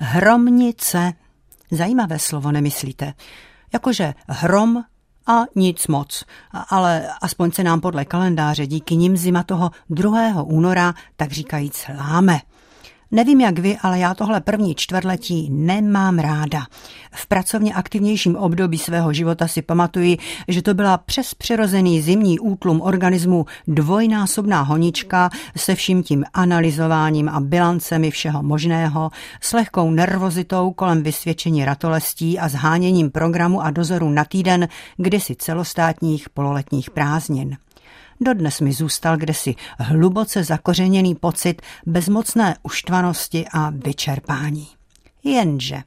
Hromnice. Zajímavé slovo, nemyslíte? Jakože hrom a nic moc. Ale aspoň se nám podle kalendáře díky nim zima toho 2. února tak říkajíc láme. Nevím jak vy, ale já tohle první čtvrtletí nemám ráda. V pracovně aktivnějším období svého života si pamatuji, že to byla přes přirozený zimní útlum organismu dvojnásobná honička se vším tím analyzováním a bilancemi všeho možného, s lehkou nervozitou kolem vysvědčení ratolestí a zháněním programu a dozoru na týden kdysi celostátních pololetních prázdnin. Dodnes mi zůstal kdesi hluboce zakořeněný pocit bezmocné uštvanosti a vyčerpání. Jenže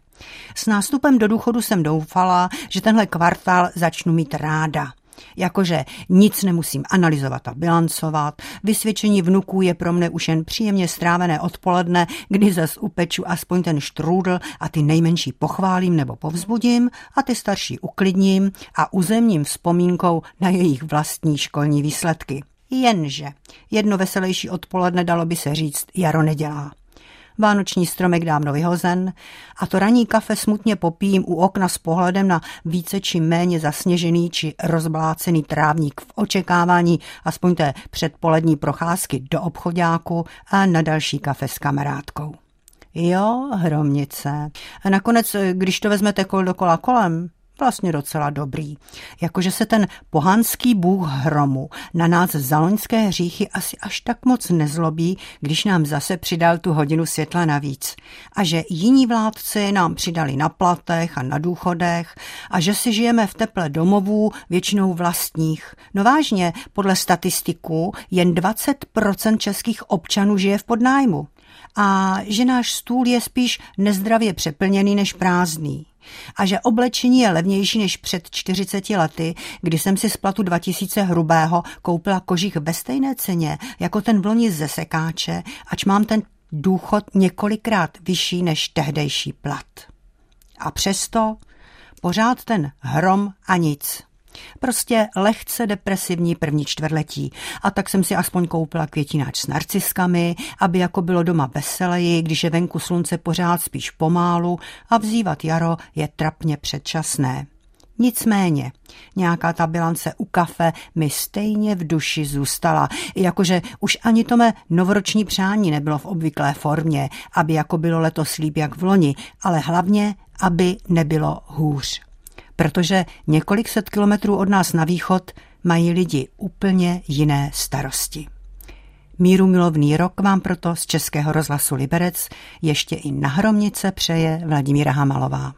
s nástupem do důchodu jsem doufala, že tenhle kvartál začnu mít ráda – Jakože nic nemusím analyzovat a bilancovat, vysvědčení vnuků je pro mne už jen příjemně strávené odpoledne, kdy zas upeču aspoň ten štrůdl a ty nejmenší pochválím nebo povzbudím a ty starší uklidním a uzemním vzpomínkou na jejich vlastní školní výsledky. Jenže jedno veselější odpoledne dalo by se říct, jaro nedělá. Vánoční stromek dávno vyhozen a to ranní kafe smutně popijím u okna s pohledem na více či méně zasněžený či rozblácený trávník v očekávání aspoň té předpolední procházky do obchodáku a na další kafe s kamarádkou. Jo, hromnice. A nakonec, když to vezmete kol dokola kolem, vlastně docela dobrý. Jakože se ten pohanský bůh hromu na nás za loňské hříchy asi až tak moc nezlobí, když nám zase přidal tu hodinu světla navíc. A že jiní vládci nám přidali na platech a na důchodech a že si žijeme v teple domovů, většinou vlastních. No vážně, podle statistiků jen 20% českých občanů žije v podnájmu a že náš stůl je spíš nezdravě přeplněný než prázdný a že oblečení je levnější než před 40 lety, kdy jsem si z platu 2000 hrubého koupila kožich ve stejné ceně jako ten v loni ze sekáče, ač mám ten důchod několikrát vyšší než tehdejší plat. A přesto pořád ten hrom a nic. Prostě lehce depresivní první čtvrtletí. A tak jsem si aspoň koupila květináč s narciskami, aby jako bylo doma veseleji, když je venku slunce pořád spíš pomálu a vzývat jaro je trapně předčasné. Nicméně, nějaká ta bilance u kafe mi stejně v duši zůstala, jakože už ani to mé novoroční přání nebylo v obvyklé formě, aby jako bylo letos líp jak v loni, ale hlavně, aby nebylo hůř protože několik set kilometrů od nás na východ mají lidi úplně jiné starosti. Míru milovný rok vám proto z Českého rozhlasu Liberec ještě i na Hromnice přeje Vladimíra Hamalová.